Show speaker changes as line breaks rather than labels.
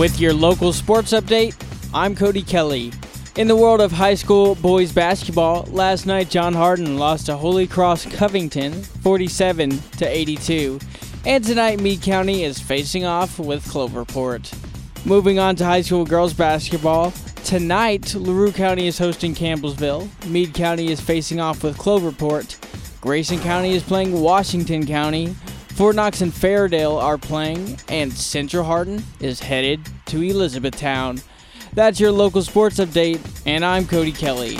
With your local sports update, I'm Cody Kelly. In the world of high school boys basketball, last night John Hardin lost to Holy Cross Covington 47 to 82, and tonight Meade County is facing off with Cloverport. Moving on to high school girls basketball, tonight LaRue County is hosting Campbellsville, Meade County is facing off with Cloverport, Grayson County is playing Washington County, Fort Knox and Fairdale are playing, and Central Hardin is headed to Elizabethtown. That's your local sports update, and I'm Cody Kelly.